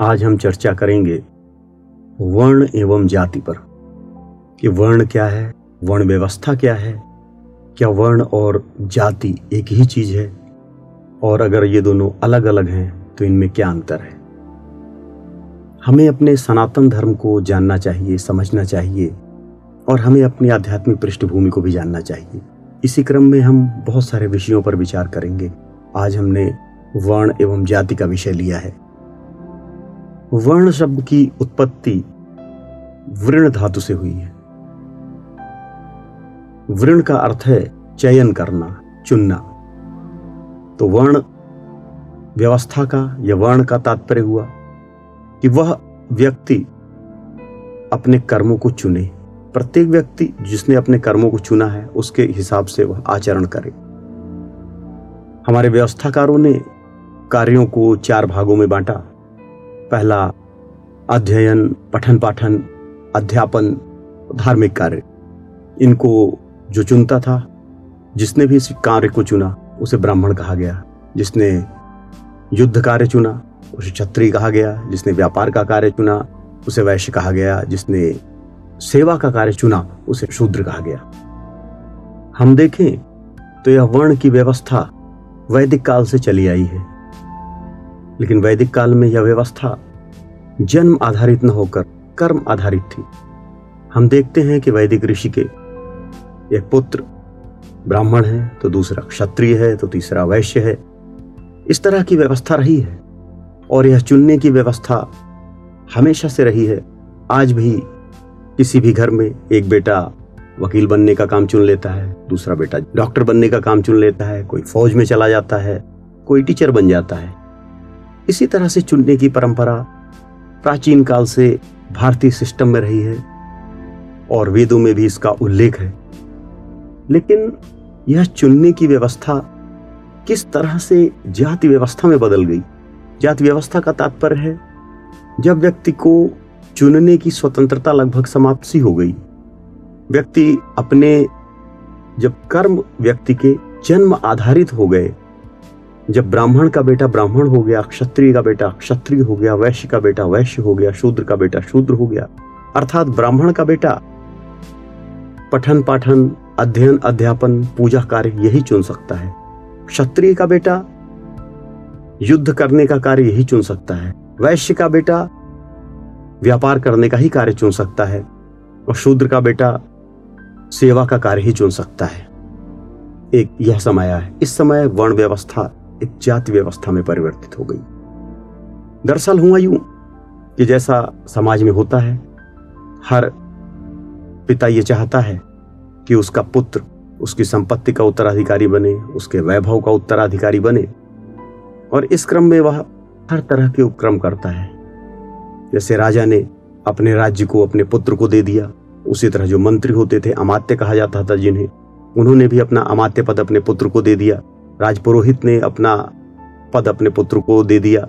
आज हम चर्चा करेंगे वर्ण एवं जाति पर, कि वर्ण क्या है, वर्ण व्यवस्था क्या है, क्या वर्ण और जाति एक ही चीज़ है, और अगर ये दोनों अलग अलग हैं तो इनमें क्या अंतर है? हमें अपने सनातन धर्म को जानना चाहिए, समझना चाहिए, और हमें अपनी आध्यात्मिक पृष्ठभूमि को भी जानना चाहिए। इसी क्रम में हम बहुत सारे विषयों पर विचार करेंगे। आज हमने वर्ण एवं जाति का विषय लिया है। वर्ण शब्द की उत्पत्ति वृण धातु से हुई है। वृण का अर्थ है चयन करना, चुनना। तो वर्ण व्यवस्था का या वर्ण का तात्पर्य हुआ कि वह व्यक्ति अपने कर्मों को चुने। प्रत्येक व्यक्ति जिसने अपने कर्मों को चुना है, उसके हिसाब से वह आचरण करे। हमारे व्यवस्थाकारों ने कार्यों को चार भागों में बांटा। पहला अध्ययन, पठन पाठन, अध्यापन, धार्मिक कार्य। इनको जो चुनता था, जिसने भी इस कार्य को चुना, उसे ब्राह्मण कहा गया। जिसने युद्ध कार्य चुना, उसे क्षत्रिय कहा गया। जिसने व्यापार का कार्य चुना, उसे वैश्य कहा गया। जिसने सेवा का कार्य चुना, उसे शूद्र कहा गया। हम देखें तो यह वर्ण की व्यवस्था वैदिक काल से चली आई है। लेकिन वैदिक काल में यह व्यवस्था जन्म आधारित न होकर कर्म आधारित थी। हम देखते हैं कि वैदिक ऋषि के एक पुत्र ब्राह्मण है तो दूसरा क्षत्रिय है तो तीसरा वैश्य है। इस तरह की व्यवस्था रही है और यह चुनने की व्यवस्था हमेशा से रही है। आज भी किसी भी घर में एक बेटा वकील बनने का काम चुन लेता है, दूसरा बेटा डॉक्टर बनने का काम चुन लेता है, कोई फौज में चला जाता है, कोई टीचर बन जाता है। इसी तरह से चुनने की परंपरा प्राचीन काल से भारतीय सिस्टम में रही है और वेदों में भी इसका उल्लेख है। लेकिन यह चुनने की व्यवस्था किस तरह से जाति व्यवस्था में बदल गई? जाति व्यवस्था का तात्पर्य है, जब व्यक्ति को चुनने की स्वतंत्रता लगभग समाप्त सी हो गई। व्यक्ति अपने, जब कर्म व्यक्ति के जन्म आधारित हो गए जब ब्राह्मण का बेटा ब्राह्मण हो गया, क्षत्रिय का बेटा क्षत्रिय हो गया, वैश्य का बेटा वैश्य हो गया, शूद्र का बेटा शूद्र हो गया, अर्थात ब्राह्मण का बेटा, पठन पाठन, अध्ययन अध्यापन, पूजा कार्य यही चुन सकता है। क्षत्रिय का बेटा, युद्ध करने का कार्य यही चुन सकता है। वैश्य का बेटा, व्यापार करने का ही कार्य चुन सकता है। और शूद्र का बेटा, सेवा का कार्य ही चुन सकता है। एक यह समय है। इस समय वर्ण व्यवस्था एक जाति व्यवस्था में परिवर्तित हो गई। दरअसल हुआ यूँ कि जैसा समाज में होता है, हर पिता ये चाहता है कि उसका पुत्र उसकी संपत्ति का उत्तराधिकारी बने, उसके वैभव का उत्तराधिकारी बने, और इस क्रम में वह हर तरह के उपक्रम करता है। जैसे राजा ने अपने राज्य को अपने पुत्र को दे दिया, उसी तरह जो मंत्री होते थे, अमात्य कहा जाता था जिन्हें, उन्होंने भी अपना अमात्य पद अपने पुत्र को दे दिया। राजपुरोहित ने अपना पद अपने पुत्र को दे दिया।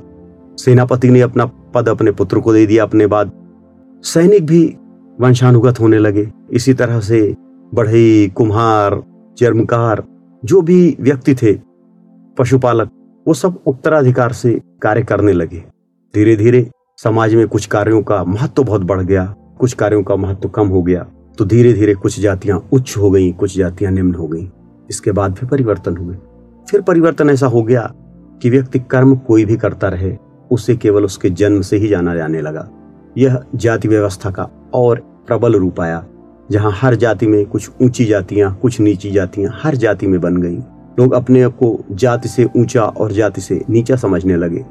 सेनापति ने अपना पद अपने पुत्र को दे दिया। अपने बाद सैनिक भी वंशानुगत होने लगे। इसी तरह से बढ़ई, कुम्हार, चर्मकार, जो भी व्यक्ति थे, पशुपालक, वो सब उत्तराधिकार से कार्य करने लगे। धीरे धीरे समाज में कुछ कार्यों का महत्व तो बहुत बढ़ गया, कुछ कार्यों का महत्व तो कम हो गया तो धीरे धीरे कुछ जातियाँ उच्च हो गई, कुछ जातियाँ निम्न हो गई। इसके बाद भी परिवर्तन हुए। फिर परिवर्तन ऐसा हो गया कि व्यक्ति कर्म कोई भी करता रहे, उसे केवल उसके जन्म से ही जाना जाने लगा। यह जाति व्यवस्था का और प्रबल रूप आया, जहाँ हर जाति में कुछ ऊँची जातियाँ, कुछ नीची जातियाँ हर जाति में बन गई। लोग अपने आप को जाति से ऊँचा और जाति से नीचा समझने लगे।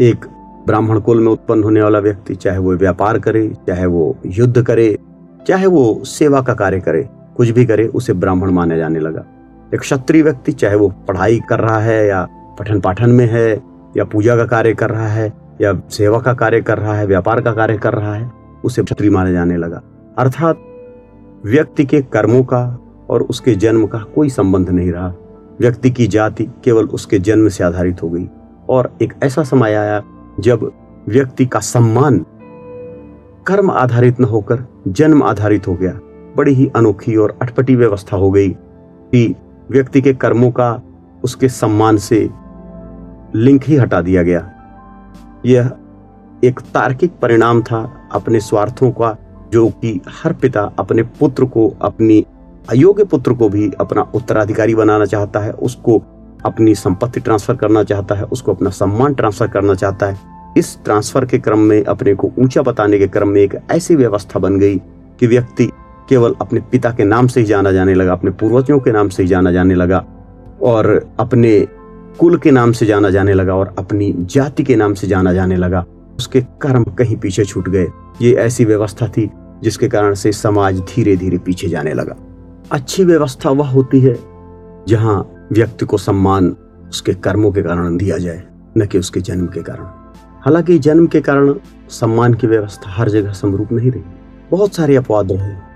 एक ब्राह्मण कुल में उत्पन्न होने वाला व्यक्ति, चाहे वो व्यापार करे, चाहे वो युद्ध करे, चाहे वो सेवा का कार्य करे, कुछ भी करे, उसे ब्राह्मण माना जाने लगा। एक क्षत्रिय व्यक्ति, चाहे वो पढ़ाई कर रहा है या पठन पाठन में है, या पूजा का कार्य कर रहा है, या सेवा का कार्य कर रहा है, व्यापार का कार्य कर रहा है, उसे क्षत्रिय माना जाने लगा। अर्थात, व्यक्ति के कर्मों का और उसके जन्म का कोई संबंध नहीं रहा। व्यक्ति की जाति केवल उसके जन्म से आधारित हो गई। और एक ऐसा समय आया जब व्यक्ति का सम्मान कर्म आधारित न होकर जन्म आधारित हो गया। बड़ी ही अनोखी और अटपटी व्यवस्था हो गई कि व्यक्ति के कर्मों का उसके सम्मान से लिंक ही हटा दिया गया। यह एक तार्किक परिणाम था अपने स्वार्थों का, जो कि हर पिता अपने पुत्र को, अपनी अयोग्य पुत्र को भी अपना उत्तराधिकारी बनाना चाहता है, उसको अपनी संपत्ति ट्रांसफ़र करना चाहता है, उसको अपना सम्मान ट्रांसफ़र करना चाहता है। इस ट्रांसफ़र के क्रम में, अपने को ऊँचा बताने के क्रम में एक ऐसी व्यवस्था बन गई कि व्यक्ति केवल अपने पिता के नाम से ही जाना जाने लगा, अपने पूर्वजों के नाम से ही जाना जाने लगा, और अपने कुल के नाम से जाना जाने लगा, और अपनी जाति के नाम से जाना जाने लगा। उसके कर्म कहीं पीछे छूट गए। ये ऐसी व्यवस्था थी जिसके कारण से समाज धीरे धीरे पीछे जाने लगा। अच्छी व्यवस्था वह होती है जहाँ व्यक्ति को सम्मान उसके कर्मों के कारण दिया जाए, न कि उसके जन्म के कारण। हालाँकि जन्म के कारण सम्मान की व्यवस्था हर जगह समरूप नहीं रही। बहुत सारे अपवाद रहे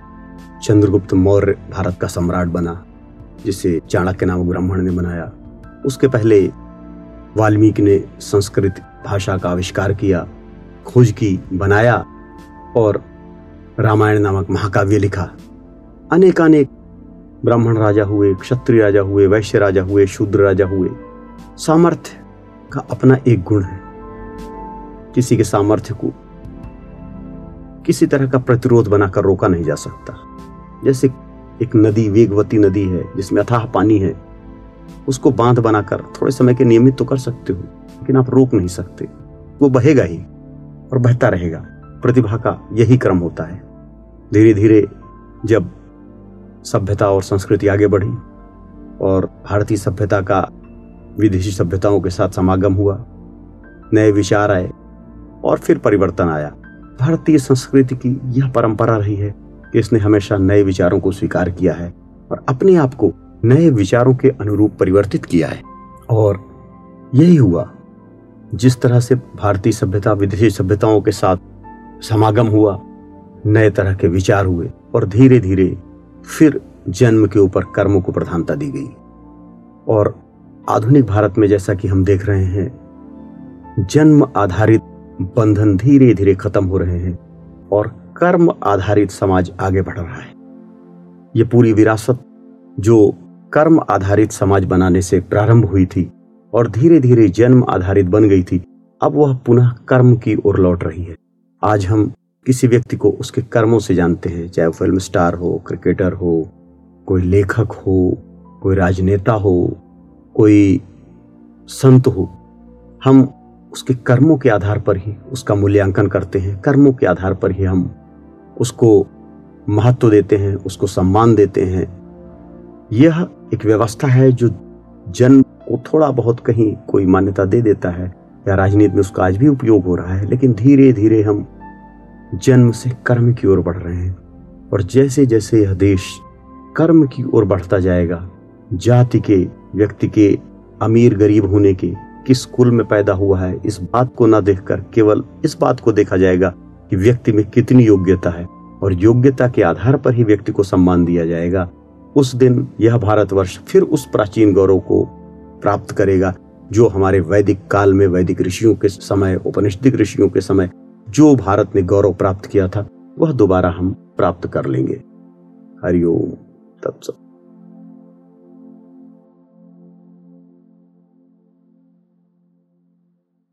चंद्रगुप्त मौर्य भारत का सम्राट बना, जिसे चाणक्य नामक ब्राह्मण ने बनाया। उसके पहले वाल्मीकि ने संस्कृत भाषा का आविष्कार किया, खोज की, बनाया और रामायण नामक महाकाव्य लिखा। अनेकानेक ब्राह्मण राजा हुए, क्षत्रिय राजा हुए, वैश्य राजा हुए, शूद्र राजा हुए। सामर्थ्य का अपना एक गुण है। किसी के सामर्थ्य को किसी तरह का प्रतिरोध बनाकर रोका नहीं जा सकता। जैसे एक नदी, वेगवती नदी है, जिसमें अथाह पानी है, उसको बाँध बनाकर थोड़े समय के नियमित तो कर सकते हो, लेकिन आप रोक नहीं सकते। वो बहेगा ही और बहता रहेगा। प्रतिभा का यही क्रम होता है। धीरे धीरे जब सभ्यता और संस्कृति आगे बढ़ी और भारतीय सभ्यता का विदेशी सभ्यताओं के साथ समागम हुआ, नए विचार आए और फिर परिवर्तन आया भारतीय संस्कृति की यह परंपरा रही है कि इसने हमेशा नए विचारों को स्वीकार किया है और अपने आप को नए विचारों के अनुरूप परिवर्तित किया है। और यही हुआ, जिस तरह से भारतीय सभ्यता विदेशी सभ्यताओं के साथ समागम हुआ, नए तरह के विचार हुए और धीरे धीरे फिर जन्म के ऊपर कर्मों को प्रधानता दी गई। और आधुनिक भारत में जैसा कि हम देख रहे हैं, जन्म आधारित बंधन धीरे धीरे खत्म हो रहे हैं और कर्म आधारित समाज आगे बढ़ रहा है। ये पूरी विरासत, जो कर्म आधारित समाज बनाने से प्रारंभ हुई थी और धीरे धीरे जन्म आधारित बन गई थी, अब वह पुनः कर्म की ओर लौट रही है। आज हम किसी व्यक्ति को उसके कर्मों से जानते हैं, चाहे फ़िल्म स्टार हो, क्रिकेटर हो, कोई लेखक हो, कोई राजनेता हो, कोई संत हो। हम उसके कर्मों के आधार पर ही उसका मूल्यांकन करते हैं। कर्मों के आधार पर ही हम उसको महत्व देते हैं, उसको सम्मान देते हैं। यह एक व्यवस्था है जो जन्म को थोड़ा बहुत कहीं कोई मान्यता दे देता है या राजनीति में उसका आज भी उपयोग हो रहा है, लेकिन धीरे धीरे हम जन्म से कर्म की ओर बढ़ रहे हैं। और जैसे जैसे यह देश कर्म की ओर बढ़ता जाएगा, जाति के, व्यक्ति के अमीर गरीब होने के किस कुल में पैदा हुआ है, इस बात को न देखकर केवल इस बात को देखा जाएगा कि व्यक्ति में कितनी योग्यता है और योग्यता के आधार पर ही व्यक्ति को सम्मान दिया जाएगा। उस दिन यह भारतवर्ष फिर उस प्राचीन गौरव को प्राप्त करेगा, जो हमारे वैदिक काल में वैदिक ऋषियों के समय, उपनिषदिक ऋषियों के समय जो भारत ने गौरव प्राप्त किया था, वह दोबारा हम प्राप्त कर लेंगे। हरिओम, तत्सत।